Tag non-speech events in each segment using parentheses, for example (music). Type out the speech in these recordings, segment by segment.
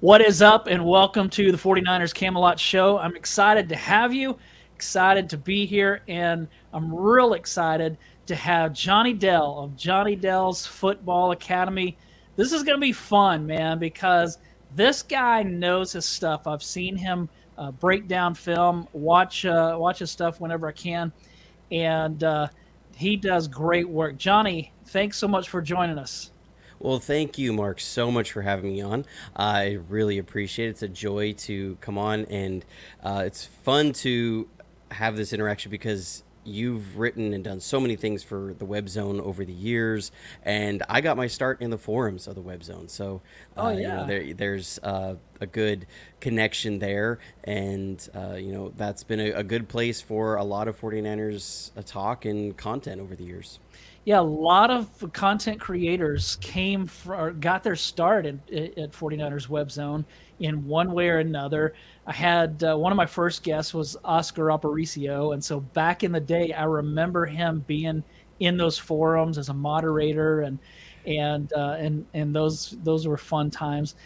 What is up, and welcome to the 49ers Camelot Show. I'm excited to have you, excited to be here, and I'm real excited to have Johnny Dell of Johnny Dell's Football Academy. This is going to be fun, man, because this guy knows his stuff. I've seen him uh, break down film, watch uh, watch his stuff whenever I can, and uh, he does great work. Johnny, thanks so much for joining us. Well, thank you, Marc, so much for having me on. I really appreciate it. It's a joy to come on, and uh, it's fun to have this interaction because you've written and done so many things for the web zone over the years and i got my start in the forums of the web zone so uh, oh, yeah. You know, there, there's uh, a good connection there and uh, you know that's been a, a, good place for a lot of 49ers uh, talk and content over the years yeah a lot of content creators came for, got their start at, at 49ers web zone in one way or another I had uh, one of my first guests was Oscar Aparicio, and so back in the day, I remember him being in those forums as a moderator, and and uh, and and those those were fun times.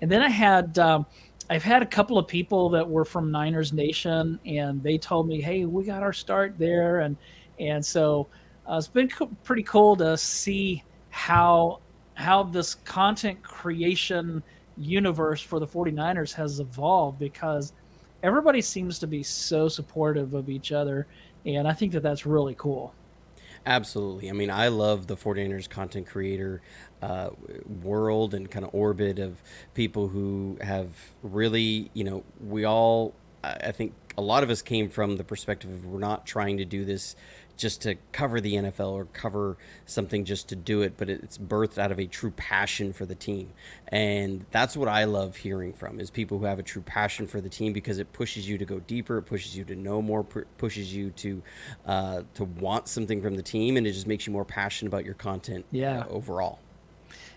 And then I had um, I've had a couple of people that were from Niners Nation, and they told me, "Hey, we got our start there," and and so uh, it's been co- pretty cool to see how how this content creation universe for the 49ers has evolved because everybody seems to be so supportive of each other and i think that that's really cool. Absolutely. I mean i love the 49ers content creator uh, world and kind of orbit of people who have really you know we all i think a lot of us came from the perspective of we're not trying to do this just to cover the NFL or cover something just to do it, but it's birthed out of a true passion for the team. And that's what I love hearing from is people who have a true passion for the team because it pushes you to go deeper, it pushes you to know more, pushes you to uh, to want something from the team, and it just makes you more passionate about your content. Yeah. Uh, overall.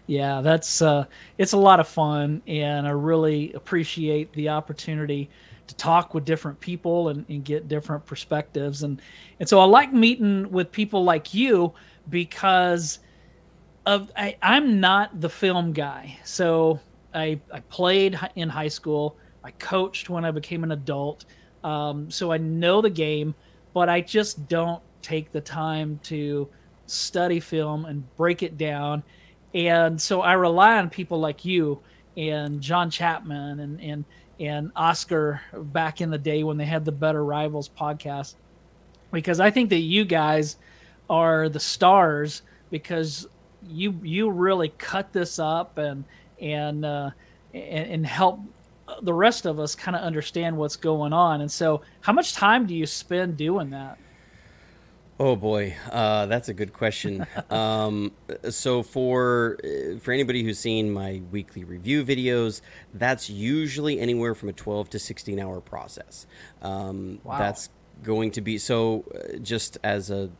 Yeah, that's uh, it's a lot of fun, and I really appreciate the opportunity to talk with different people and, and get different perspectives. And, and so I like meeting with people like you because of I, I'm not the film guy. So I, I played in high school. I coached when I became an adult. Um, so I know the game, but I just don't take the time to study film and break it down. And so I rely on people like you and John Chapman and, and and Oscar back in the day when they had the Better Rivals podcast, because I think that you guys are the stars because you you really cut this up and and uh, and, and help the rest of us kind of understand what's going on. And so, how much time do you spend doing that? Oh boy, uh, that's a good question. (laughs) um, so for for anybody who's seen my weekly review videos, that's usually anywhere from a 12 to 16 hour process. Um, wow. That's going to be so. Uh, just as a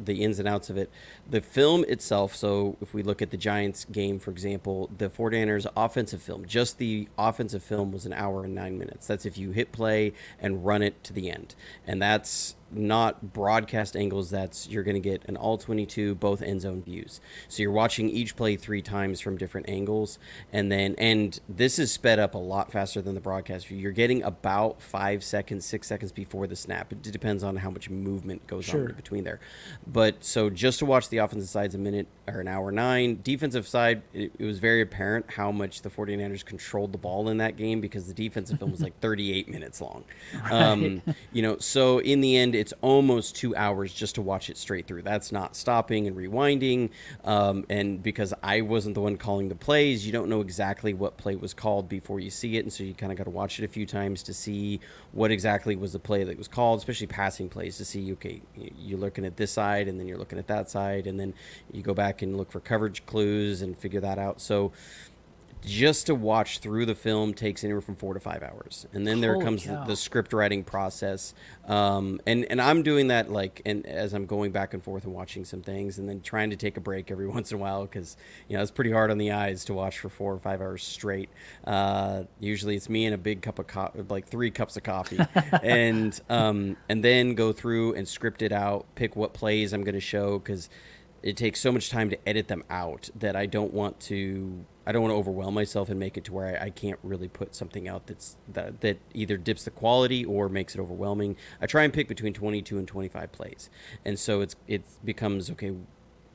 the ins and outs of it. The film itself, so if we look at the Giants game, for example, the 49ers offensive film, just the offensive film was an hour and nine minutes. That's if you hit play and run it to the end. And that's not broadcast angles that's you're going to get an all 22 both end zone views. So you're watching each play three times from different angles and then and this is sped up a lot faster than the broadcast view. You're getting about five seconds six seconds before the snap. It depends on how much movement goes sure. on between there. But so just to watch the offensive side's a minute or an hour nine defensive side it, it was very apparent how much the 49ers controlled the ball in that game because the defensive film was like (laughs) 38 minutes long. Right. um, you know so in the end it's almost two hours just to watch it straight through. That's not stopping and rewinding. Um, and because I wasn't the one calling the plays, you don't know exactly what play was called before you see it. And so you kind of got to watch it a few times to see what exactly was the play that was called, especially passing plays to see, okay, you're looking at this side and then you're looking at that side. And then you go back and look for coverage clues and figure that out. So, just to watch through the film takes anywhere from four to five hours, and then there comes the, the, script writing process. Um, and and I'm doing that like, and as I'm going back and forth and watching some things, and then trying to take a break every (laughs) once in a while because you know it's pretty hard on the eyes to watch for four or five hours straight. Uh, usually it's me and a big cup of coffee, like three cups of coffee, (laughs) and um, and then go through and script it out, pick what plays I'm going to show because it takes so much time to edit them out that I don't want to I don't want to overwhelm myself and make it to where I, I, can't really put something out that's that that either dips the quality or makes it overwhelming. I try and pick between 22 and 25 plays, and so it's it becomes okay.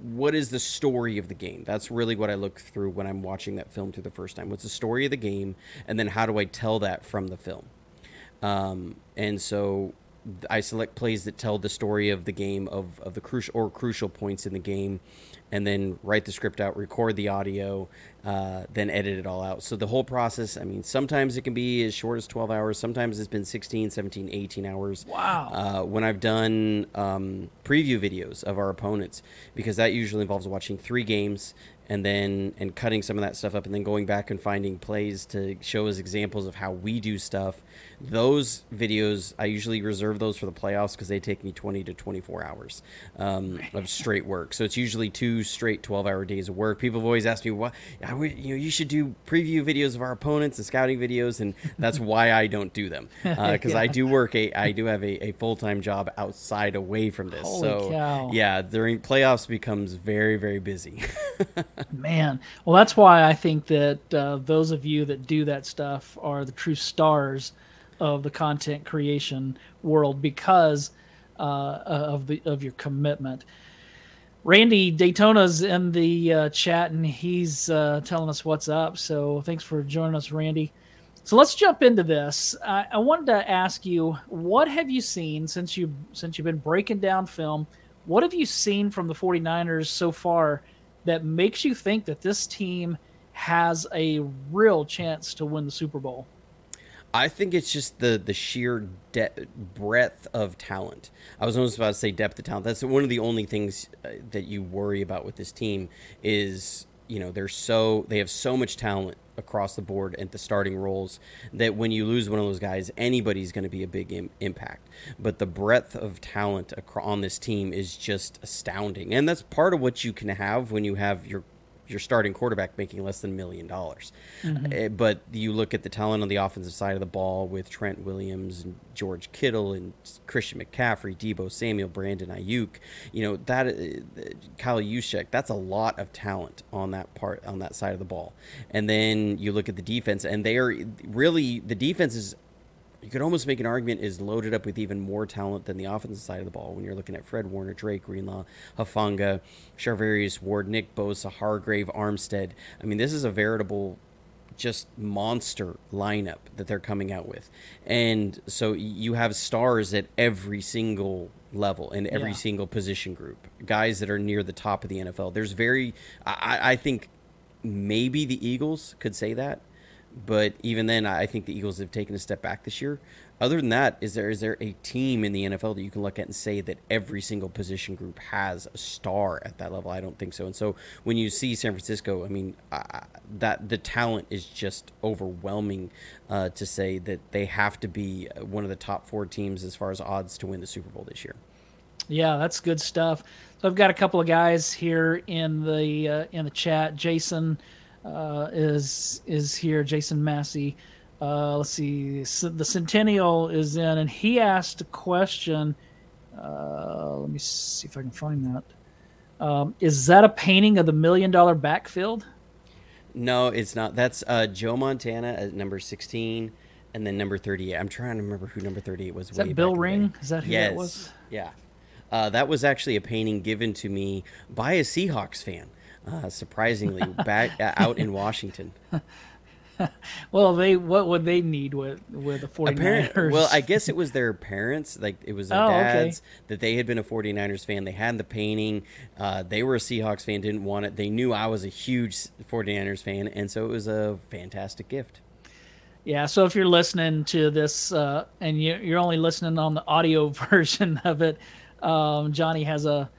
What is the story of the game? That's really what I look through when I'm watching that film through the first time. What's the story of the game, and then how do I tell that from the film? Um, and so I select plays that tell the story of the game of, of the crucial or crucial points in the game and then write the script out, record the audio, uh, then edit it all out. So the whole process, I mean, sometimes it can be as short as 12 hours, sometimes it's been 16, 17, 18 hours. Wow. Uh, when I've done um, preview videos of our opponents, because that usually involves watching three games and then and cutting some of that stuff up and then going back and finding plays to show as examples of how we do stuff those videos i usually reserve those for the playoffs because they take me 20 to 24 hours um, of straight work. So it's usually two straight 12 hour days of work. People have always asked me what would, you know you should do preview videos of our opponents and scouting videos and that's (laughs) why i don't do them because (laughs) uh, yeah. i do work a i do have a, a full-time job outside away from this. Holy so cow. yeah during playoffs becomes very very busy. (laughs) Man, well, that's why I think that uh, those of you that do that stuff are the true stars of the content creation world because uh, of the of your commitment. Randy Daytona's in the uh, chat and he's uh, telling us what's up. So thanks for joining us, Randy. So let's jump into this. I, I wanted to ask you, what have you seen since you since you've been breaking down film? What have you seen from the 49ers so far? that makes you think that this team has a real chance to win the Super Bowl? I think it's just the the sheer de- breadth of talent. I was almost about to say depth of talent. That's one of the only things uh, that you worry about with this team is you know they're so they have so much talent across the board at the starting roles that when you lose one of those guys, anybody's going to be a big Im- impact. But the breadth of talent on this team is just astounding, and that's part of what you can have when you have your your starting quarterback making less than a million dollars. Mm-hmm. Uh, but you look at the talent on the offensive side of the ball with Trent Williams and George Kittle and Christian McCaffrey, Deebo Samuel, Brandon Aiyuk. You know that uh, Kyle Juszczyk. That's a lot of talent on that part on that side of the ball. And then you look at the defense, and they are really the defense is you could almost make an argument is loaded up with even more talent than the offensive side of the ball when you're looking at Fred Warner, Dre Greenlaw, Hufanga, Charvarius Ward, Nick Bosa, Hargrave, Armstead. I mean, this is a veritable just monster lineup that they're coming out with. And so you have stars at every single level and every yeah. single position group, guys that are near the top of the NFL. There's very, I, I think maybe the Eagles could say that but even then, I think the Eagles have taken a step back this year. Other than that, is there is there a team in the NFL that you can look at and say that every single position group has a star at that level? I don't think so. And so when you see San Francisco, I mean, uh, that the talent is just overwhelming uh, to say that they have to be one of the top four teams as far as odds to win the Super Bowl this year. Yeah, that's good stuff. So I've got a couple of guys here in the uh, in the chat. Jason uh, is is here. Jason Massey. Uh, let's see. The Centennial is in, and he asked a question. Uh, let me see if I can find that. Um, is that a painting of the million dollar backfield? No, it's not. That's uh, Joe Montana at number 16 and then number 38. I'm trying to remember who number 38 was. Is that Bill Ring? Is that who yes. that was? Yeah. Uh, that was actually a painting given to me by a Seahawks fan uh, surprisingly, (laughs) back uh, out in Washington. (laughs) well, they what would they need with with the 49ers? well, I guess it was their parents, like it was their oh, dads, okay. that they had been a 49ers fan. They had the painting. Uh, they were a Seahawks fan, didn't want it. They knew I was a huge 49ers fan, and so it was a fantastic gift. Yeah, so if you're listening to this uh, and you're only listening on the audio (laughs) version of it, um, Johnny has a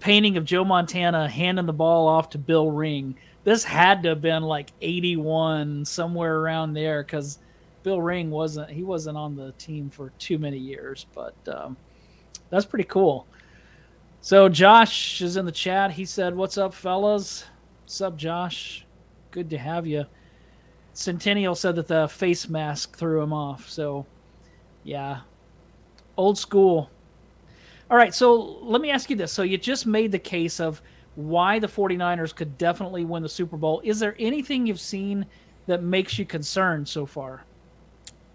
painting of Joe Montana handing the ball off to Bill Ring. This had to have been like 81 somewhere around there because Bill Ring wasn't he wasn't on the team for too many years, but um, that's pretty cool. So Josh is in the chat. He said, "What's up, fellas? What's up, Josh? Good to have you." Centennial said that the face mask threw him off. So, yeah, old school all right, so let me ask you this. So you just made the case of why the 49ers could definitely win the Super Bowl. Is there anything you've seen that makes you concerned so far?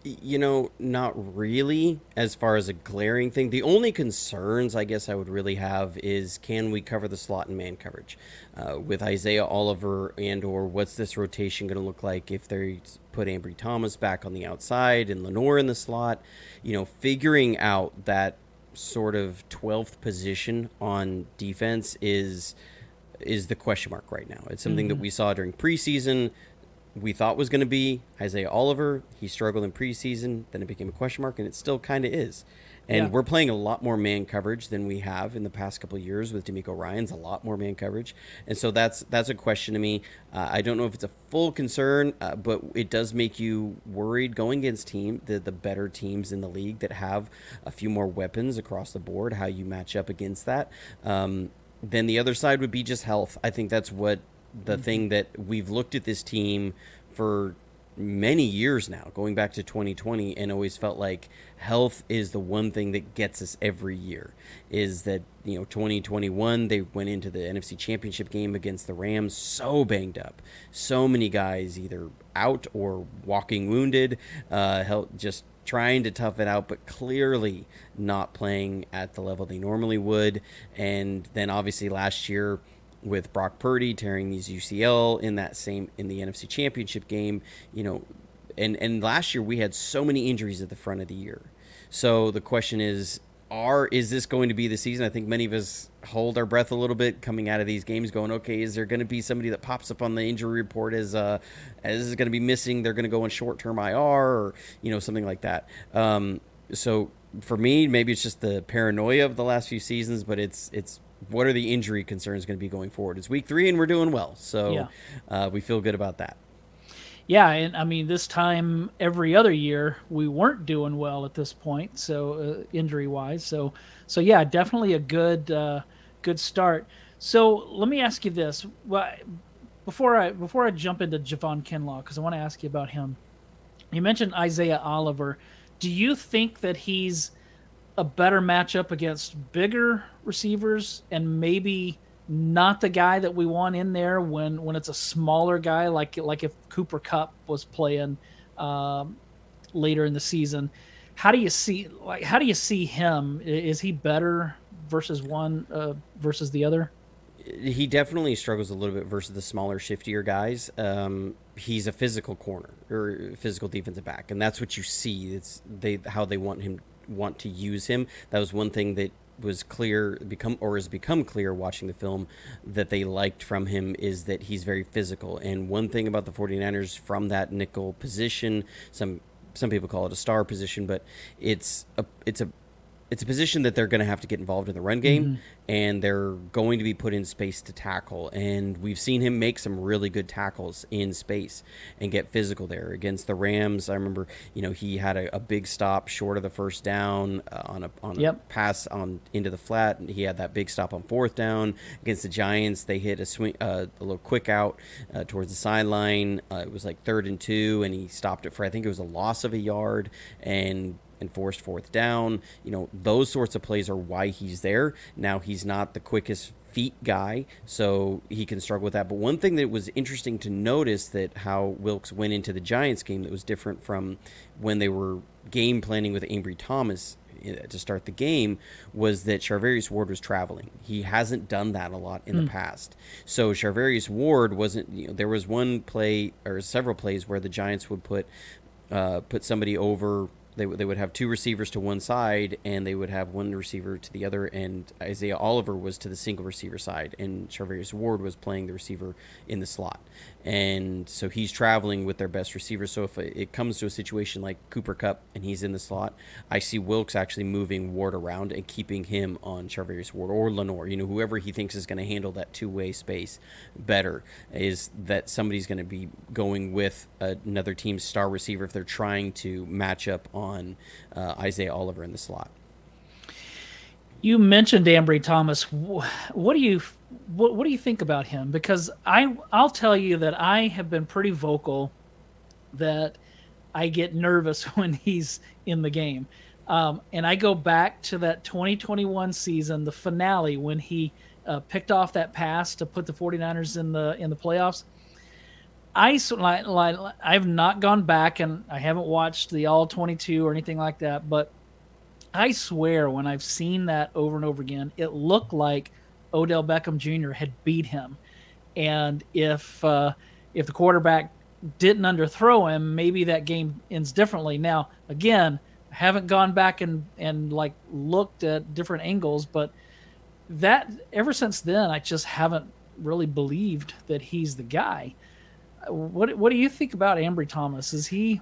You know, not really as far as a glaring thing. The only concerns I guess I would really have is can we cover the slot and man coverage uh, with Isaiah Oliver and or what's this rotation going to look like if they put Ambry Thomas back on the outside and Lenoir in the slot? You know, figuring out that sort of 12th position on defense is is the question mark right now. It's something mm-hmm. that we saw during preseason we thought was going to be Isaiah Oliver. He struggled in preseason, then it became a question mark, and it still kind of is. And yeah. we're playing a lot more man coverage than we have in the past couple years with DeMeco Ryans. A lot more man coverage, and so that's that's a question to me. Uh, I don't know if it's a full concern, uh, but it does make you worried going against team the the better teams in the league that have a few more weapons across the board. How you match up against that. Um, then the other side would be just health. I think that's what the mm-hmm. thing that we've looked at this team for many years now, going back to 2020, and always felt like health is the one thing that gets us every year. Is that, you know, 2021, they went into the NFC Championship game against the Rams so banged up. So many guys either out or walking wounded, uh, just trying to tough it out, but clearly not playing at the level they normally would. And then obviously last year, with Brock Purdy tearing these UCL in that same in the NFC Championship game, you know, and and last year we had so many injuries at the front of the year. So the question is are is this going to be the season? I think many of us hold our breath a little bit coming out of these games, going, okay, is there going to be somebody that pops up on the injury report as uh, as is going to be missing? They're going to go on short term IR or you know something like that. Um, so for me, maybe it's just the paranoia of the last few seasons, but it's it's what are the injury concerns going to be going forward? It's week three and we're doing well, so yeah. uh, we feel good about that. Yeah, and I mean this time every other year we weren't doing well at this point, so uh, injury wise. So so yeah, definitely a good uh, good start. So let me ask you this: well, before I before I jump into Javon Kinlaw, because I want to ask you about him. You mentioned Isaiah Oliver. Do you think that he's a better matchup against bigger receivers and maybe not the guy that we want in there when when it's a smaller guy like like if Cooper Kupp was playing um, later in the season. How do you see like how do you see him? Is he better versus one uh, versus the other? He definitely struggles a little bit versus the smaller, shiftier guys. Um, he's a physical corner or physical defensive back, and that's what you see. It's they how they want him want to use him. That was one thing that was clear become or has become clear watching the film that they liked from him is that he's very physical. And one thing about the 49ers from that nickel position some some people call it a star position but it's a it's a it's a position that they're going to have to get involved in the run game mm-hmm and they're going to be put in space to tackle. And we've seen him make some really good tackles in space and get physical there against the Rams. I remember, you know, he had a, a big stop short of the first down uh, on a on yep. a pass on into the flat. And he had that big stop on fourth down against the Giants. They hit a swing, uh, a little quick out uh, towards the sideline. Uh, it was like third and two, and he stopped it for I think it was a loss of a yard and enforced fourth down. You know, those sorts of plays are why he's there. Now he's not the quickest feet guy, so he can struggle with that. But one thing that was interesting to notice that how Wilks went into the Giants game that was different from when they were game planning with Ambry Thomas eh, to start the game was that Charvarius Ward was traveling. He hasn't done that a lot in mm. the hmm. past. So Charvarius Ward wasn't. You know, there was one play or several plays where the Giants would put uh, put somebody over they, they would have two receivers to one side and they would have one receiver to the other and Isaiah Oliver was to the single receiver side and Charvarius Ward was playing the receiver in the slot and so he's traveling with their best receiver so if it comes to a situation like Cooper Kupp and he's in the slot I see Wilks actually moving Ward around and keeping him on Charvarius Ward or Lenoir. you know whoever he thinks is going to handle that two-way space better is that somebody's going to be going with another team's star receiver if they're trying to match up on uh, Isaiah Oliver in the slot. You mentioned Ambry Thomas. What do you what, what do you think about him? Because I I'll tell you that I have been pretty vocal that I get nervous (laughs) when he's in the game. Um, and I go back to that 2021 season, the finale, when he uh, picked off that pass to put the 49ers in the in the playoffs. I I've not gone back and I haven't watched the all 22 or anything like that, but I swear when I've seen that over and over again, it looked like Odell Beckham Jr. had beat him, and if uh, if the quarterback didn't underthrow him, maybe that game ends differently. Now, again, I haven't gone back and and like looked at different angles, but that ever since then, I just haven't really believed that he's the guy. What what do you think about Ambry Thomas? Is he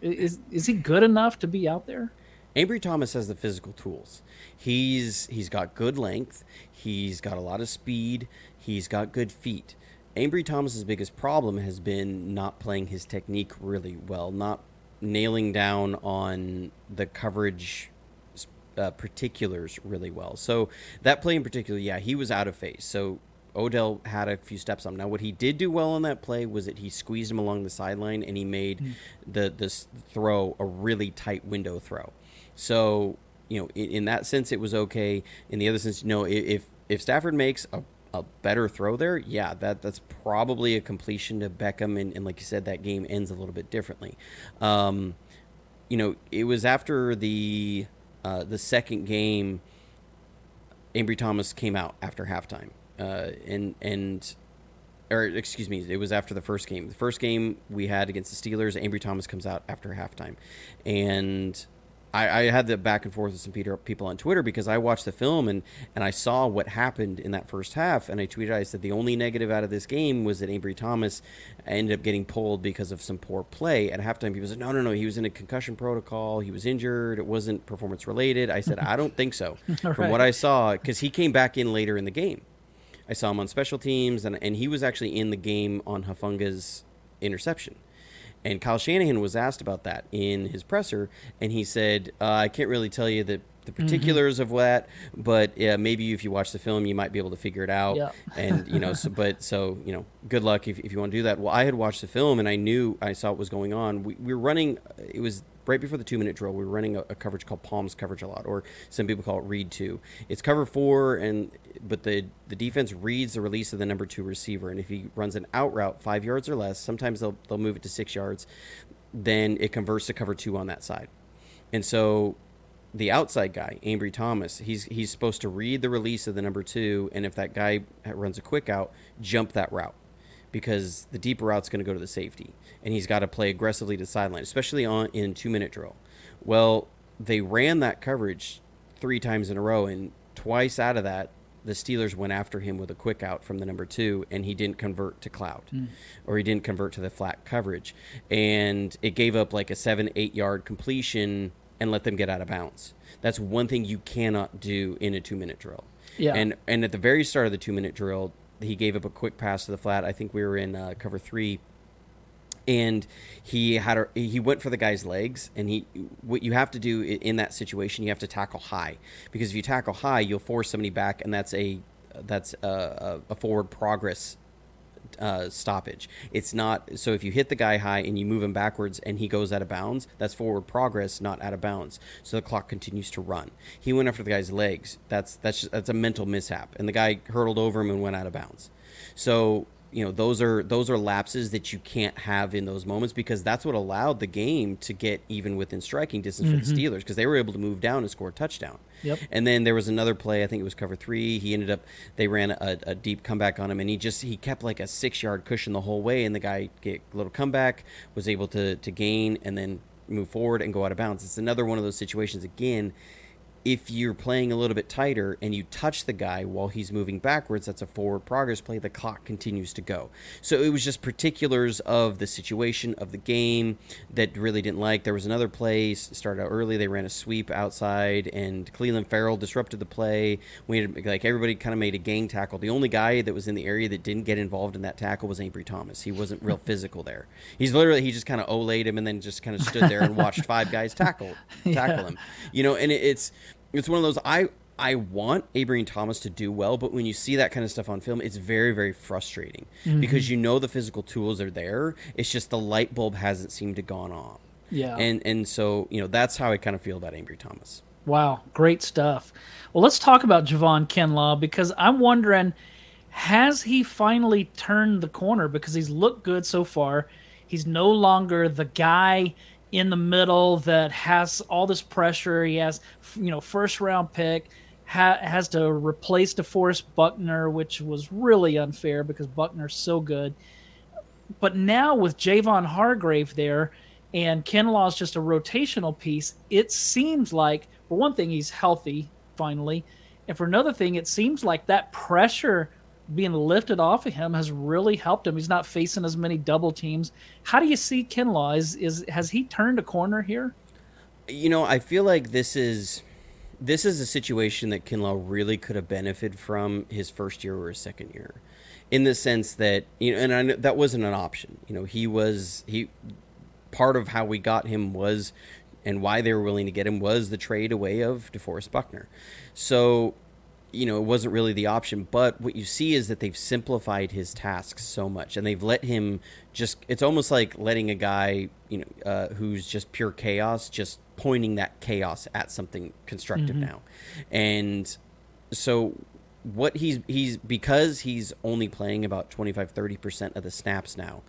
is is he good enough to be out there? Ambry Thomas has the physical tools. He's he's got good length. He's got a lot of speed. He's got good feet. Ambry Thomas's biggest problem has been not playing his technique really well, not nailing down on the coverage uh, particulars really well. So that play in particular, yeah, he was out of phase. So Odell had a few steps on. Him. Now, what he did do well on that play was that he squeezed him along the sideline and he made mm. the this throw a really tight window throw. So you know, in, in, that sense, it was okay. In the other sense, you no. Know, if if Stafford makes a, a better throw there, yeah, that that's probably a completion to Beckham, and, and like you said, that game ends a little bit differently. Um, you know, it was after the uh, the second game. Ambry Thomas came out after halftime, uh, and and or excuse me, it was after the first game. The first game we had against the Steelers, Ambry Thomas comes out after halftime, and I, I, had the back and forth with some Peter, people on Twitter because I watched the film and, and I saw what happened in that first half. And I tweeted, I said, the only negative out of this game was that Ambry Thomas ended up getting pulled because of some poor play. At halftime, people said, no, no, no, he was in a concussion protocol. He was injured. It wasn't performance related. I said, I don't think so. (laughs) From right. what I saw, because he came back in later in the game. I saw him on special teams, and, and he was actually in the game on Hufanga's interception. And Kyle Shanahan was asked about that in his presser, and he said, uh, "I can't really tell you the the mm-hmm. particulars mm-hmm. of that, but yeah, maybe if you watch the film, you might be able to figure it out. Yeah. and you know, so, but so you know, good luck if, if you want to do that. Well, I had watched the film and I knew I saw what was going on. We, we were running. It was right before the two minute drill, we were running a, a, coverage called Palms coverage a lot, or some people call it read two. It's cover four, and but the the defense reads the release of the number two receiver, and if he runs an out route five yards or less, sometimes they'll they'll move it to six yards, then it converts to cover two on that side, and so. The outside guy, Ambry Thomas, he's he's supposed to read the release of the number two, and if that guy runs a quick out, jump that route because the deeper route's going to go to the safety, and he's got to play aggressively to the sideline, especially on in two minute drill. Well, they ran that coverage three times in a row, and twice out of that, the Steelers went after him with a quick out from the number two, and he didn't convert to cloud, mm. or he didn't convert to the flat coverage, and it gave up like a seven eight yard completion and let them get out of bounds. That's one thing you cannot do in a two minute drill. Yeah. And and at the very start of the two minute drill, he gave up a quick pass to the flat. I think we were in uh, cover three, and he had a, he went for the guy's legs. And he what you have to do in that situation, you have to tackle high because if you tackle high, you'll force somebody back, and that's a that's a, a forward progress uh, stoppage. It's not so if you hit the guy high and you move him backwards and he goes out of bounds, that's forward progress, not out of bounds. So the clock continues to run. He went after the guy's legs. That's that's just, that's a mental mishap, and the guy hurtled over him and went out of bounds. So you know those are those are lapses that you can't have in those moments because that's what allowed the game to get even within striking distance mm-hmm. for the mm-hmm. Steelers because they were able to move down and score a touchdown. Yep. And then there was another play. I think it was cover three. He ended up they ran a, a deep comeback on him, and he just he kept like a six yard cushion the whole way, and the guy get a little comeback was able to to gain and then move forward and go out of bounds. It's another one of those situations again if you're playing a little bit tighter and you touch the guy while he's moving backwards, that's a forward progress play. The clock continues to go. So it was just particulars of the situation of the game that really didn't like. There was another play started out early. They ran a sweep outside, and Clelin Ferrell disrupted the play. We had, like everybody kind of made a gang tackle. The only guy that was in the area that didn't get involved in that tackle was Ambry Thomas. He wasn't real (laughs) physical there. He's literally he just kind of olayed him and then just kind of stood there and watched five guys tackle (laughs) tackle yeah. him. You know, and it, it's it's one of those I I want Ambry Thomas to do well, but when you see that kind of stuff on film, it's very, very frustrating mm-hmm. because you know the physical tools are there. It's just the light bulb hasn't seemed to gone off. Yeah. And and so, you know, that's how I kind of feel about Ambry Thomas. Wow, great stuff. Well, let's talk about Javon Kinlaw because I'm wondering has he finally turned the corner because he's looked good so far. He's no longer the guy in the middle that has all this pressure. He has, you know, first round pick, ha- has to replace DeForest Buckner, which was really unfair because Buckner's so good. But now with Javon Hargrave there, and Kinlaw is just a rotational piece, it seems like, for one thing, he's healthy finally. And for another thing, it seems like that pressure being lifted off of him has really helped him. He's not facing as many double teams. How do you see Kinlaw? Is is has he turned a corner here? You know, I feel like this is this is a situation that Kinlaw really could have benefited from his first year or his second year, in the sense that you know, and I know that wasn't an option. You know, he was he part of how we got him was, and why they were willing to get him was the trade away of DeForest Buckner. So you know, it wasn't really the option. But what you see is that they've simplified his tasks so much, and they've let him just. It's almost like letting a guy, you know, uh, who's just pure chaos, just pointing that chaos at something constructive mm-hmm. now, and so what he's he's because he's only playing about 25 30% of the snaps now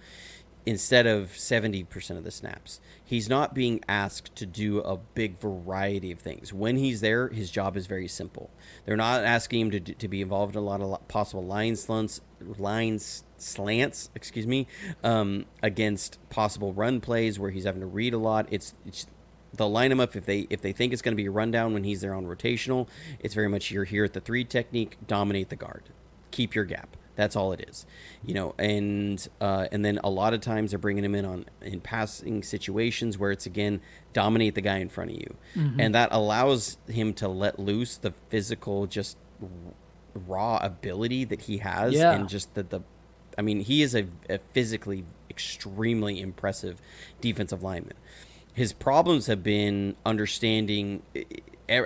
instead of 70% of the snaps. He's not being asked to do a big variety of things. When he's there, his job is very simple. They're not asking him to, to be involved in a lot of possible line slants, lines slants, excuse me, um, against possible run plays where he's having to read a lot. It's, it's they'll line him up if they if they think it's going to be a rundown when he's there on rotational. It's very much you're here at the three technique, dominate the guard, keep your gap. That's all it is, you know. And uh, and then a lot of times they're bringing him in on in passing situations where it's again dominate the guy in front of you, mm-hmm. and that allows him to let loose the physical just raw ability that he has, yeah. and just the the. I mean, he is a, a physically extremely impressive defensive lineman. His problems have been understanding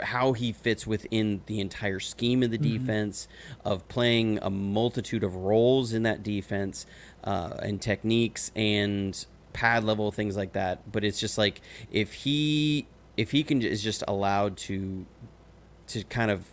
how he fits within the entire scheme of the mm-hmm. defense, of playing a multitude of roles in that defense, uh, and techniques and pad level things like that. But it's just like if he if he can is just allowed to to kind of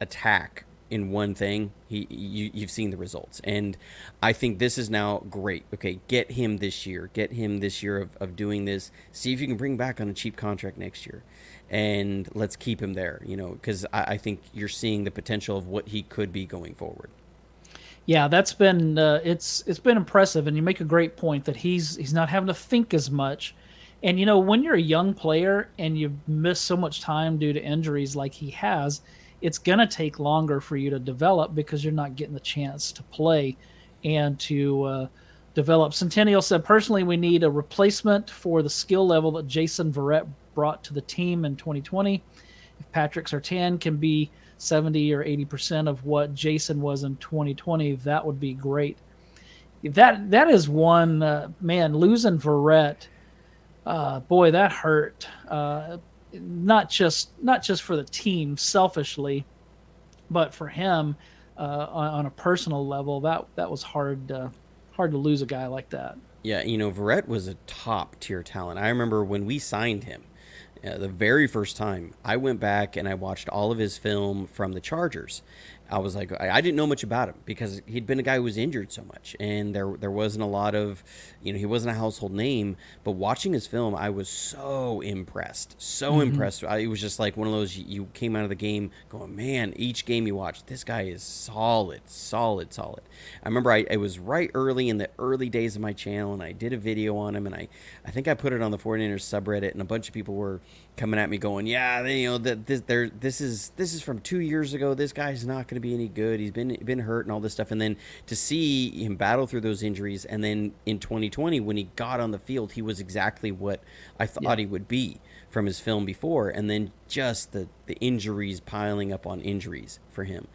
attack in one thing, he you, you've seen the results, and I think this is now great. Okay, get him this year, get him this year of, of doing this. See if you can bring back on a cheap contract next year and let's keep him there. You know, because I, I, think you're seeing the potential of what he could be going forward. Yeah, that's been uh, it's it's been impressive, and you make a great point that he's he's not having to think as much. And you know, when you're a young player and you've missed so much time due to injuries like he has, it's gonna take longer for you to develop because you're not getting the chance to play and to uh, develop. Centennial said, personally, we need a replacement for the skill level that Jason Verrett brought to the team in 2020. If Patrick Surtain can be 70 or 80% of what Jason was in 2020, that would be great. That that is one uh, man losing Verrett. Uh, boy, that hurt. Uh, not just not just for the team selfishly, but for him uh, on, on, a personal level. That that was hard hard to lose a guy like that. Yeah, you know, Verrett was a top tier talent. I remember when we signed him uh, the very first time I went back and I watched all of his film from the Chargers, I was like, I, didn't know much about him because he'd been a guy who was injured so much, and there there wasn't a lot of, you know, he wasn't a household name. But watching his film, I was so impressed, so mm-hmm. impressed. I, it was just like one of those you, you came out of the game going, man, each game you watch, this guy is solid, solid, solid. I remember I it was right early in the early days of my channel, and I did a video on him, and I I think I put it on the 49ers subreddit, and a bunch of people were coming at me going, yeah, they, you know that this there this is this is from two years ago. This guy's not going to be any good. He's been been hurt and all this stuff. And then to see him battle through those injuries, and then in 2020 when he got on the field, he was exactly what I thought yeah. he would be from his film before. And then just the the injuries piling up on injuries for him.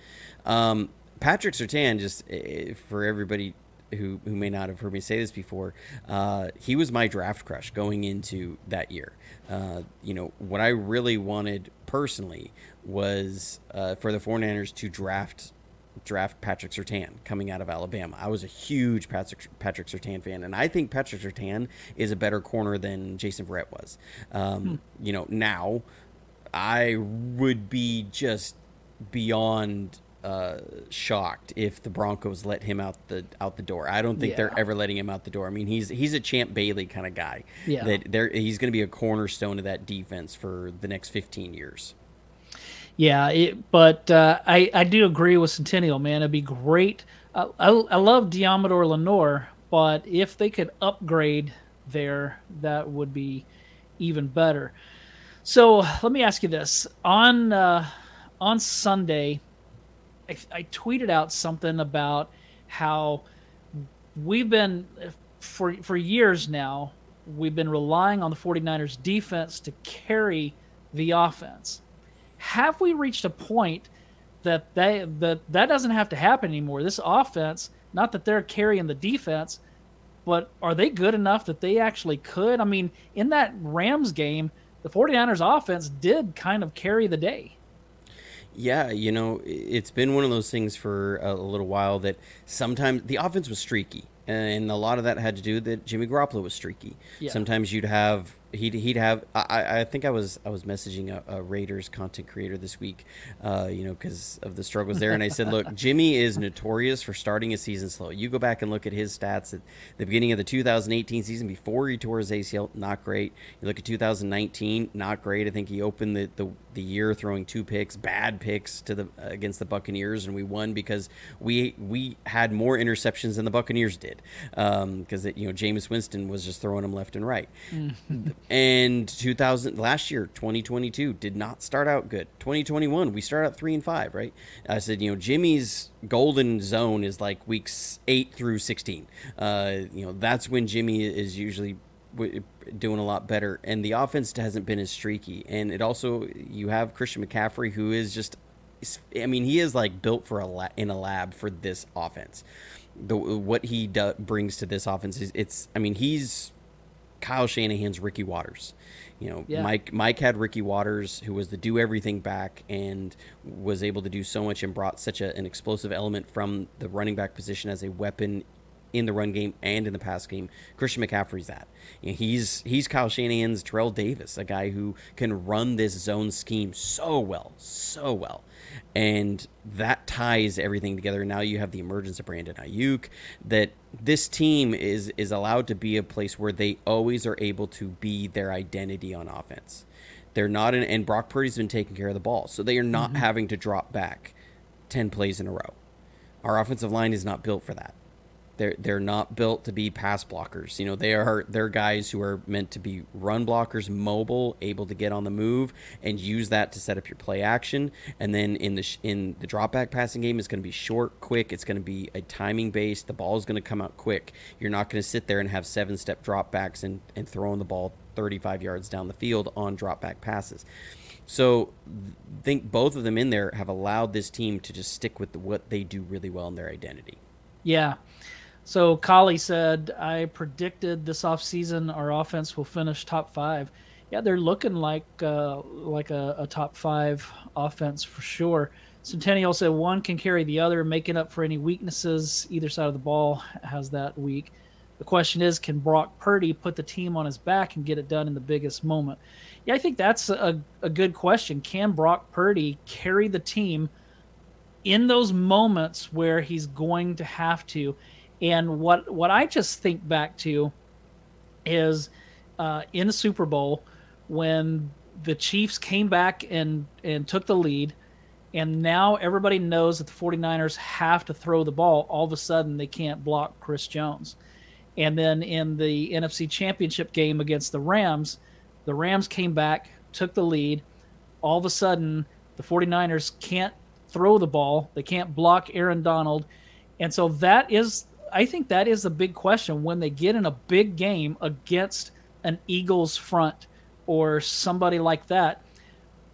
Um, Patrick Surtain, just uh, for everybody who who may not have heard me say this before, uh, he was my draft crush going into that year. Uh, you know what I really wanted personally was uh, for the 49ers to draft draft Patrick Surtain coming out of Alabama. I was a huge Patrick Patrick Surtain fan, and I think Patrick Surtain is a better corner than Jason Verrett was. Um, hmm. You know now. I would be just beyond uh, shocked if the Broncos let him out the out the door. I don't think yeah. they're ever letting him out the door. I mean, he's he's a Champ Bailey kind of guy. Yeah, that he's going to be a cornerstone of that defense for the next 15 years. Yeah, it, but uh, I I do agree with Centennial man. It'd be great. Uh, I I love Deommodore Lenoir, but if they could upgrade there, that would be even better. So let me ask you this: on uh, on Sunday, I, I tweeted out something about how we've been for for years now we've been relying on the 49ers defense to carry the offense. Have we reached a point that they that that doesn't have to happen anymore? This offense, not that they're carrying the defense, but are they good enough that they actually could? I mean, in that Rams game, the 49ers offense did kind of carry the day. Yeah, you know, it's been one of those things for a little while that sometimes the offense was streaky, and a lot of that had to do that Jimmy Garoppolo was streaky. Yeah. Sometimes you'd have he'd he'd have I, I think I was I was messaging a, a Raiders content creator this week, uh, you know, because of the struggles there, and I said, look, (laughs) Jimmy is notorious for starting a season slow. You go back and look at his stats at the beginning of the 2018 season before he tore his ACL, not great. You look at 2019, not great. I think he opened the the, the year throwing two picks, bad picks to the against the Buccaneers, and we won because we we had more interceptions than the Buccaneers did, because um, you know Jameis Winston was just throwing them left and right. And 2000 last year, 2022 did not start out good. 2021 we start out three and five, right? I said, you know, Jimmy's golden zone is like weeks eight through 16. Uh, you know, that's when Jimmy is usually doing a lot better, and the offense hasn't been as streaky. And it also you have Christian McCaffrey, who is just, I mean, he is like built for a la- in a lab for this offense. The what he do, brings to this offense is it's. I mean, he's Kyle Shanahan's Ricky Watters. You know, yeah. Mike Mike had Ricky Watters, who was the do everything back and was able to do so much and brought such a, an explosive element from the running back position as a weapon in the run game and in the pass game. Christian McCaffrey's that. You know, he's he's Kyle Shanahan's Terrell Davis, a guy who can run this zone scheme so well, so well and that ties everything together. Now you have the emergence of Brandon Aiyuk That this team is is allowed to be a place where they always are able to be their identity on offense. They're not in, and Brock Purdy's been taking care of the ball, so they are not mm-hmm. having to drop back ten plays in a row. Our offensive line is not built for that. They're they're not built to be pass blockers. You know, they are they're guys who are meant to be run blockers, mobile, able to get on the move and use that to set up your play action. And then in the in the drop back passing game, it's going to be short, quick. It's going to be a timing based. The ball is going to come out quick. You're not going to sit there and have seven step drop backs and and throwing the ball 35 yards down the field on drop back passes. So, I think both of them in there have allowed this team to just stick with the, what they do really well in their identity. Yeah. So Kali said, I predicted this offseason our offense will finish top five. Yeah, they're looking like uh, like a, a, top five offense for sure. Centennial said one can carry the other, making up for any weaknesses either side of the ball has that week. The question is, can Brock Purdy put the team on his back and get it done in the biggest moment? Yeah, I think that's a, a good question. Can Brock Purdy carry the team in those moments where he's going to have to? And what what I just think back to is uh, in the Super Bowl when the Chiefs came back and and took the lead and now everybody knows that the 49ers have to throw the ball all of a sudden they can't block Chris Jones. And then in the NFC Championship game against the Rams, the Rams came back, took the lead. All of a sudden, the 49ers can't throw the ball. They can't block Aaron Donald. And so that is I think that is a big question when they get in a big game against an Eagles front or somebody like that.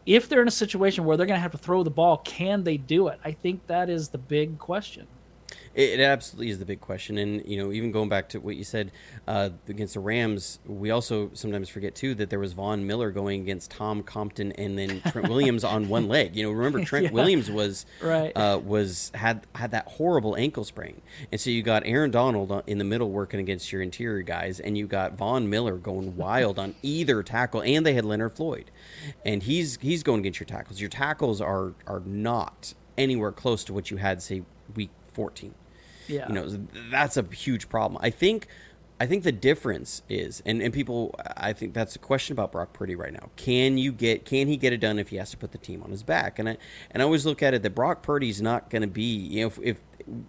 If they're in a situation where they're going to have to throw the ball, can they do it? I think that is the big question. It, it, absolutely is the big question, and you know, even going back to what you said uh, against the Rams, we also sometimes forget too that there was Von Miller going against Tom Compton and then Trent Williams on (laughs) one leg. You know, remember (laughs) Trent yeah. Williams was right uh, was had had that horrible ankle sprain, and so you got Aaron Donald in the middle working against your interior guys, and you got Von Miller going wild on (laughs) either tackle, and they had Leonard Floyd, and he's he's going against your tackles. Your tackles are are not anywhere close to what you had say week 14 yeah. You know, that's a huge problem. I think I think the difference is, and, and people, I think that's a question about Brock Purdy right now. Can you get, can he get it done if he has to put the team on his back? And I, and I always look at it that Brock Purdy's not going to be, you know, if, if,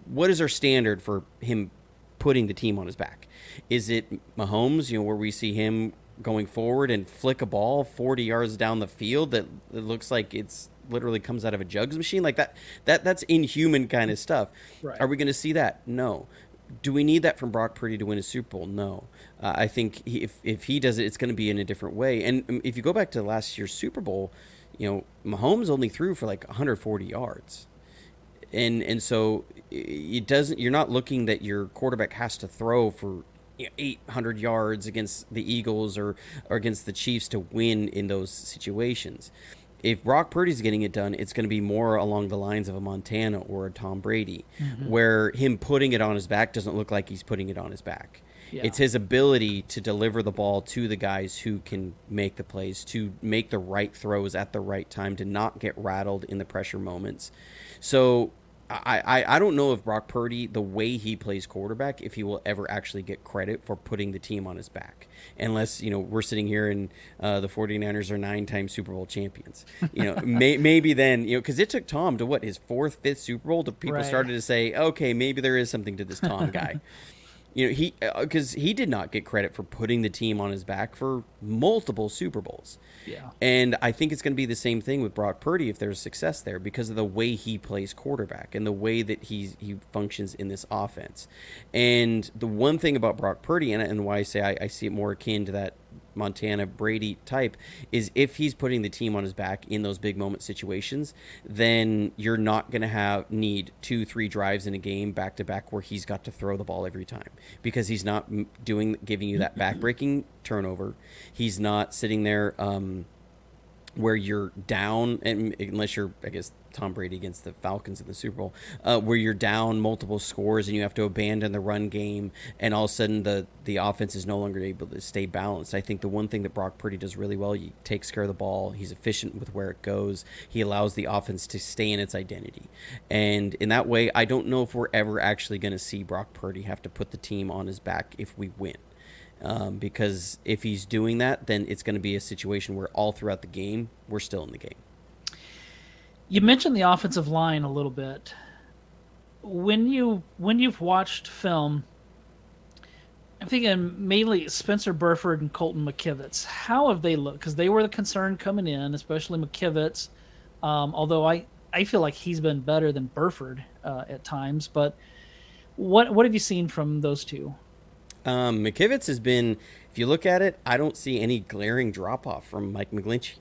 what is our standard for him putting the team on his back? Is it Mahomes, you know, where we see him going forward and flick a ball 40 yards down the field that it looks like it's literally comes out of a jugs machine like that that that's inhuman kind of stuff right. are we going to see that no do we need that from Brock Purdy to win a Super Bowl? No. Uh, I think he, if if he does it, it's going to be in a different way. And um, if you go back to last year's Super Bowl, you know Mahomes only threw for like 140 yards, and and so it doesn't. You're not looking that your quarterback has to throw for you know, 800 yards against the Eagles or or against the Chiefs to win in those situations if Brock Purdy's getting it done, it's going to be more along the lines of a Montana or a Tom Brady, mm-hmm. where him putting it on his back doesn't look like he's putting it on his back. Yeah. It's his ability to deliver the ball to the guys who can make the plays, to make the right throws at the right time, to not get rattled in the pressure moments. So I, I, I don't know if Brock Purdy, the way he plays quarterback, if he will ever actually get credit for putting the team on his back. Unless, you know, we're sitting here and uh, the 49ers are nine time Super Bowl champions. You know, (laughs) may, maybe then, you know, because it took Tom to what, his fourth, fifth Super Bowl to people right. started to say, okay, maybe there is something to this Tom guy. (laughs) you know he because uh, he did not get credit for putting the team on his back for multiple Super Bowls. Yeah, and I think it's going to be the same thing with Brock Purdy if there's success there because of the way he plays quarterback and the way that he he functions in this offense. And the one thing about Brock Purdy and, and why I say I, I see it more akin to that Montana Brady type is if he's putting the team on his back in those big moment situations, then you're not going to have need two, three drives in a game back to back where he's got to throw the ball every time because he's not doing giving you that backbreaking turnover. He's not sitting there. Um, where you're down, and unless you're, I guess, Tom Brady against the Falcons in the Super Bowl, uh, where you're down multiple scores and you have to abandon the run game, and all of a sudden the the offense is no longer able to stay balanced. I think the one thing that Brock Purdy does really well, he takes care of the ball. He's efficient with where it goes. He allows the offense to stay in its identity, and in that way, I don't know if we're ever actually going to see Brock Purdy have to put the team on his back if we win. Um, because if he's doing that, then it's going to be a situation where all throughout the game we're still in the game. You mentioned the offensive line a little bit. When you when you've watched film, I'm thinking mainly Spencer Burford and Colton McKivitz. How have they looked? Because they were the concern coming in, especially McKivitz. Um, although I I feel like he's been better than Burford uh, at times. But what what have you seen from those two? Um, McKivitz has been, if you look at it, I don't see any glaring drop off from Mike McGlinchey.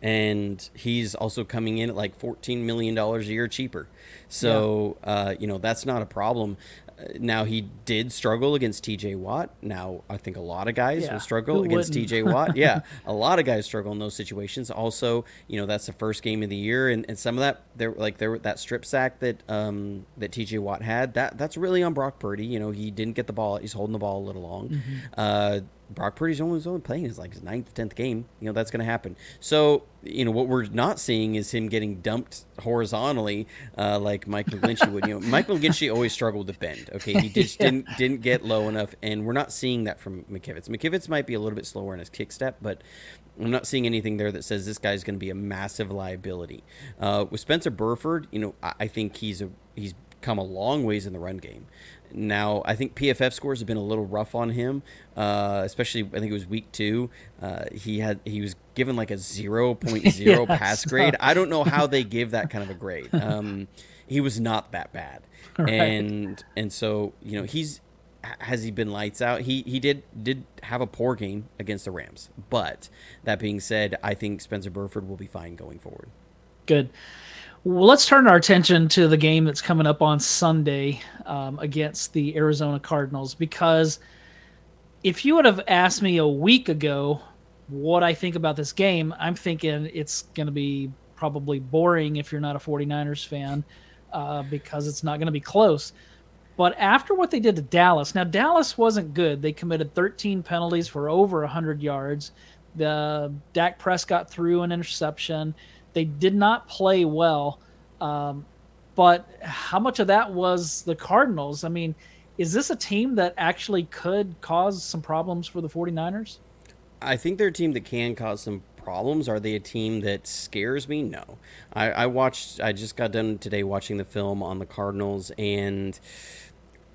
And he's also coming in at like $14 million a year cheaper. So, yeah. uh, you know, that's not a problem. Now he did struggle against T.J. Watt. Now I think a lot of guys yeah. will struggle Who against T.J. Watt. Yeah, (laughs) a lot of guys struggle in those situations. Also, you know that's the first game of the year, and, and some of that there like there that strip sack that um that T.J. Watt had that that's really on Brock Purdy. You know he didn't get the ball. He's holding the ball a little long. Mm-hmm. Uh, Brock Purdy's only, only playing his like his ninth, tenth game. You know that's going to happen. So you know what we're not seeing is him getting dumped horizontally uh, like Mike McGlinchey would. You know, (laughs) Mike McGlinchey always struggled to bend. Okay, he just yeah. didn't didn't get low enough, and we're not seeing that from McKivitz. McKivitz might be a little bit slower in his kick step, but I'm not seeing anything there that says this guy's going to be a massive liability. Uh, with Spencer Burford, you know, I, I think he's a he's come a long ways in the run game. Now, I think PFF scores have been a little rough on him, uh, especially I think it was week two. Uh, he had he was given like a 0.0 (laughs) yeah, pass grade. I don't know how they give that kind of a grade. (laughs) Um, he was not that bad, right. and and so you know he's has he been lights out? He he did did have a poor game against the Rams, but that being said, I think Spencer Burford will be fine going forward. Good. Well, let's turn our attention to the game that's coming up on Sunday um, against the Arizona Cardinals because if you would have asked me a week ago what I think about this game, I'm thinking it's going to be probably boring if you're not a 49ers fan uh, because it's not going to be close. But after what they did to Dallas, now Dallas wasn't good. They committed 13 penalties for over 100 yards. The Dak Prescott threw an interception. They did not play well. Um, but how much of that was the Cardinals? I mean, is this a team that actually could cause some problems for the 49ers? I think they're a team that can cause some problems. Are they a team that scares me? No. I, I watched, I just got done today watching the film on the Cardinals, and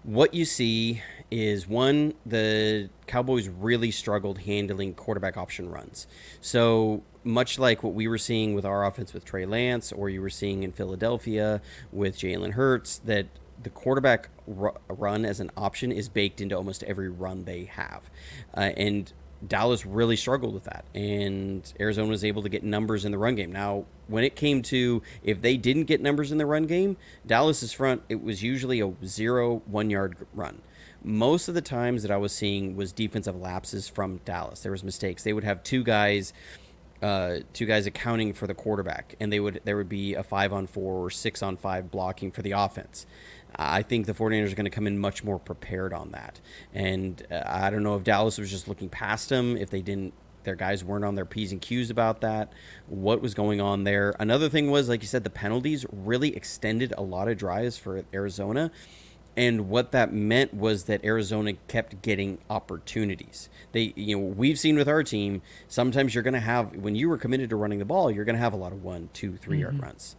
what you see is one, the Cowboys really struggled handling quarterback option runs. So much like what we were seeing with our offense with Trey Lance, or you were seeing in Philadelphia with Jalen Hurts, that the quarterback run as an option is baked into almost every run they have. Uh, and Dallas really struggled with that, and Arizona was able to get numbers in the run game. Now, when it came to if they didn't get numbers in the run game, Dallas's front it was usually a zero one yard run. Most of the times that I was seeing was defensive lapses from Dallas. There was mistakes. They would have two guys, uh, two guys accounting for the quarterback, and they would there would be a five on four or six on five blocking for the offense. I think the 49ers are going to come in much more prepared on that. And uh, I don't know if Dallas was just looking past them, if they didn't, their guys weren't on their P's and Q's about that, what was going on there. Another thing was, like you said, the penalties really extended a lot of drives for Arizona. And what that meant was that Arizona kept getting opportunities. They, you know, we've seen with our team, sometimes you're going to have, when you were committed to running the ball, you're going to have a lot of one, two, three mm-hmm. yard runs.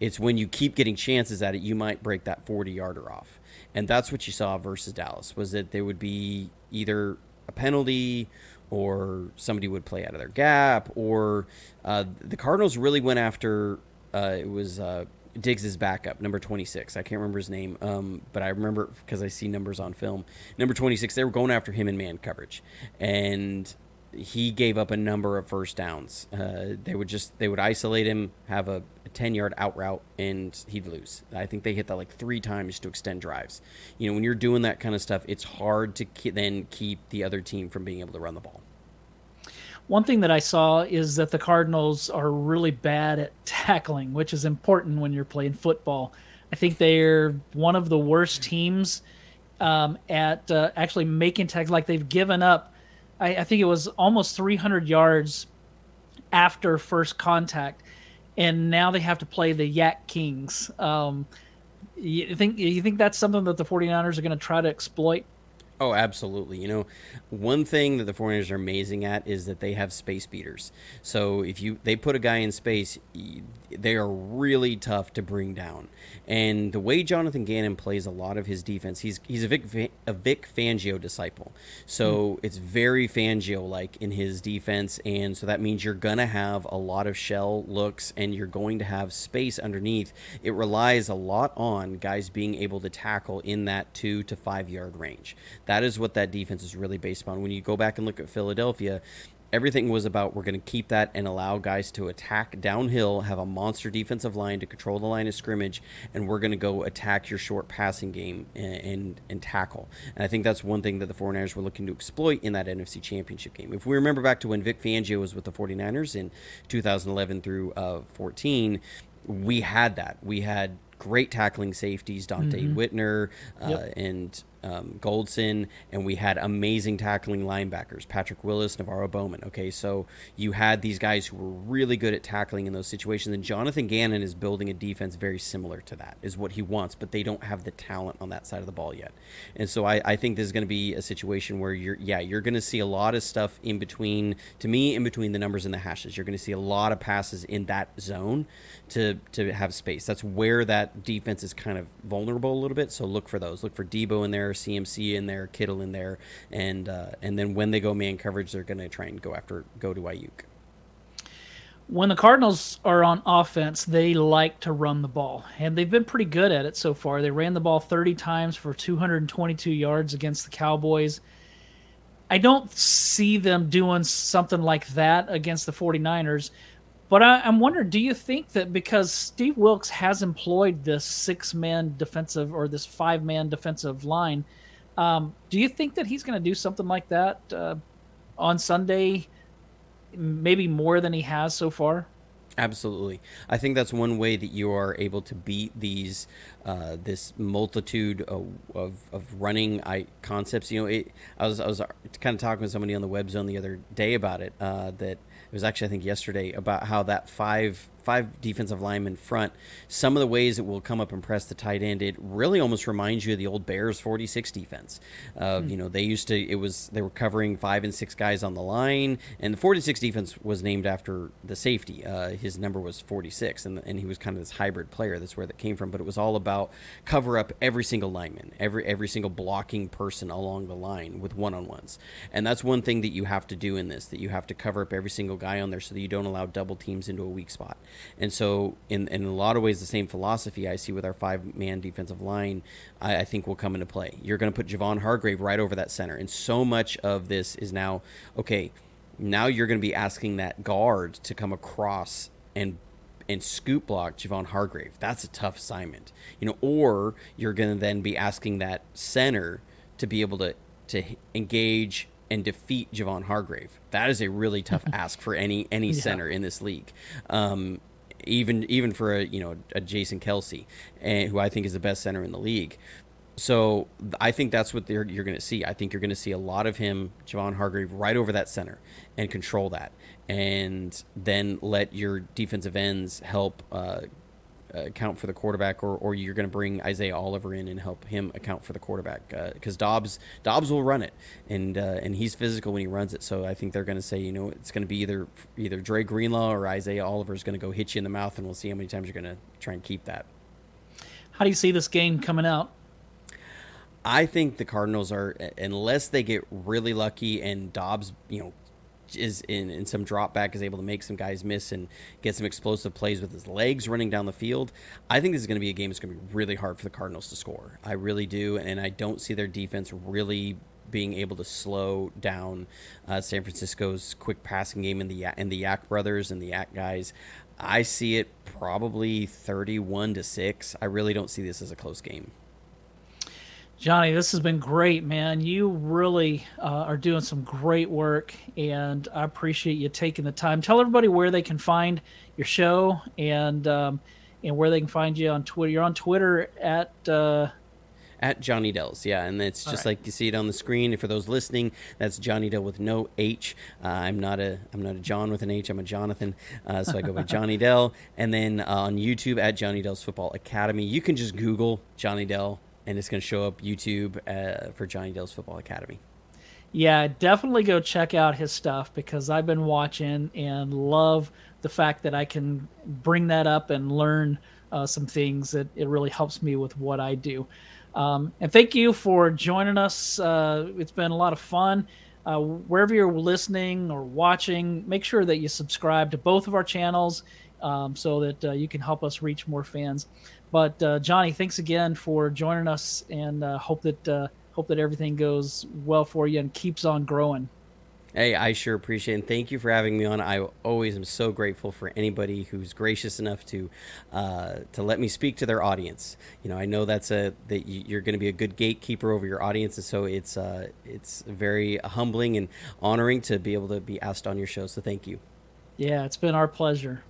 It's when you keep getting chances at it, you might break that 40 yarder off. And that's what you saw versus Dallas was that there would be either a penalty or somebody would play out of their gap or uh, the Cardinals really went after uh, it was uh, Diggs's backup, number 26. I can't remember his name, um, but I remember because I see numbers on film. Number 26, they were going after him in man coverage. And he gave up a number of first downs. Uh, they would just they would isolate him, have a, a, ten yard out route, and he'd lose. I think they hit that like three times to extend drives. You know, when you're doing that kind of stuff, it's hard to ke- then keep the other team from being able to run the ball. One thing that I saw is that the Cardinals are really bad at tackling, which is important when you're playing football. I think they're one of the worst teams um, at uh, actually making tackles. Like they've given up I, I think it was almost 300 yards after first contact, and now they have to play the YAC Kings. Um, you think you think that's something that the 49ers are going to try to exploit? Oh, absolutely. You know, one thing that the 49ers are amazing at is that they have space beaters. So if you they put a guy in space, they are really tough to bring down. And the way Jonathan Gannon plays a lot of his defense, he's he's a Vic a Vic Fangio disciple. So mm. it's very Fangio like in his defense, and so that means you're gonna have a lot of shell looks, and you're going to have space underneath. It relies a lot on guys being able to tackle in that two to five yard range. That is what that defense is really based upon. When you go back and look at Philadelphia, everything was about we're going to keep that and allow guys to attack downhill, have a monster defensive line to control the line of scrimmage, and we're going to go attack your short passing game and, and, and tackle. And I think that's one thing that the 49ers were looking to exploit in that NFC Championship game. If we remember back to when Vic Fangio was with the 49ers in 2011 through uh, 14, we had that. We had great tackling safeties, Donte mm-hmm. Whitner uh, yep. and um, Goldson, and we had amazing tackling linebackers, Patrick Willis, NaVorro Bowman. Okay, so you had these guys who were really good at tackling in those situations, and Jonathan Gannon is building a defense very similar to that, is what he wants, but they don't have the talent on that side of the ball yet. And so I, I think this is going to be a situation where you're, yeah, you're going to see a lot of stuff in between, to me, in between the numbers and the hashes. You're going to see a lot of passes in that zone to to have space. That's where that defense is kind of vulnerable a little bit. So look for those. Look for Deebo in there, CMC in there, Kittle in there, and uh, and then when they go man coverage, they're going to try and go after go to Aiyuk. When the Cardinals are on offense, they like to run the ball, and they've been pretty good at it so far. They ran the ball 30 times for 222 yards against the Cowboys. I don't see them doing something like that against the 49ers But I, am wondering, do you think that because Steve Wilks has employed this six man defensive or this five man defensive line, um, do you think that he's going to do something like that uh, on Sunday, maybe more than he has so far? Absolutely, I think that's one way that you are able to beat these uh, this multitude of, of, of running I, concepts. You know, it, I was I was kind of talking with somebody on the web zone the other day about it. Uh, that it was actually I think yesterday about how that five five defensive linemen front, some of the ways it will come up and press the tight end, it really almost reminds you of the old Bears 46 defense. Uh, mm. You know, they used to, it was, they were covering five and six guys on the line, and the 46 defense was named after the safety. Uh, his number was 46, and, and he was kind of this hybrid player. That's where that came from. But it was all about cover up every single lineman, every, every single blocking person along the line with one on ones. And that's one thing that you have to do in this, that you have to cover up every single guy on there so that you don't allow double teams into a weak spot. And so, in, in a lot of ways, the same philosophy I see with our five man defensive line, I, I, think will come into play. You're going to put Javon Hargrave right over that center. And so much of this is now, okay, now you're going to be asking that guard to come across and and scoop block Javon Hargrave. That's a tough assignment, you know. Or you're going to then be asking that center to be able to to engage and defeat Javon Hargrave. That is a really tough (laughs) ask for any any yeah. center in this league. Um, even even for a you know a Jason Kelce, and who I think is the best center in the league. So I think that's what you're going to see. I think you're going to see a lot of him, Javon Hargrave, right over that center and control that, and then let your defensive ends help uh, account for the quarterback, or, or you're going to bring Isaiah Oliver in and help him account for the quarterback because uh, Dobbs Dobbs will run it, and uh, and he's physical when he runs it. So I think they're going to say, you know, it's going to be either either Dre Greenlaw or Isaiah Oliver is going to go hit you in the mouth, and we'll see how many times you're going to try and keep that. How do you see this game coming out? I think the Cardinals are, unless they get really lucky and Dobbs, you know, is in, in some drop back is able to make some guys miss and get some explosive plays with his legs running down the field. I think this is going to be a game that's going to be really hard for the Cardinals to score. I really do, and I don't see their defense really being able to slow down uh, San Francisco's quick passing game and the and the YAC brothers and the YAC guys. I see it probably 31 to 6. I really don't see this as a close game. Johnny, this has been great, man. You really uh, are doing some great work, and I appreciate you taking the time. Tell everybody where they can find your show and um, and where they can find you on Twitter. You're on Twitter at uh... at Johnny Dells, yeah, and it's just right. like you see it on the screen. For those listening, that's Jonnydel with no H. am uh, not a I'm not a John with an H. I'm a Jonathan, uh, so I go by (laughs) Jonnydel. And then uh, on YouTube at Jonnydel's Football Academy, you can just Google Jonnydel and it's going to show up YouTube uh, for Jonnydel's Football Academy. Yeah, definitely go check out his stuff because I've been watching and love the fact that I can bring that up and learn uh, some things that it really helps me with what I do. Um, and thank you for joining us. Uh, it's been a lot of fun. Uh, wherever you're listening or watching, make sure that you subscribe to both of our channels um, so that uh, you can help us reach more fans. But uh, Johnny, thanks again for joining us, and uh, hope that uh, hope that everything goes well for you and keeps on growing. Hey, I sure appreciate it. And thank you for having me on. I always am so grateful for anybody who's gracious enough to uh, to let me speak to their audience. You know, I know that's a that you're going to be a good gatekeeper over your audience, and so it's uh, it's very humbling and honoring to be able to be asked on your show. So thank you. Yeah, it's been our pleasure.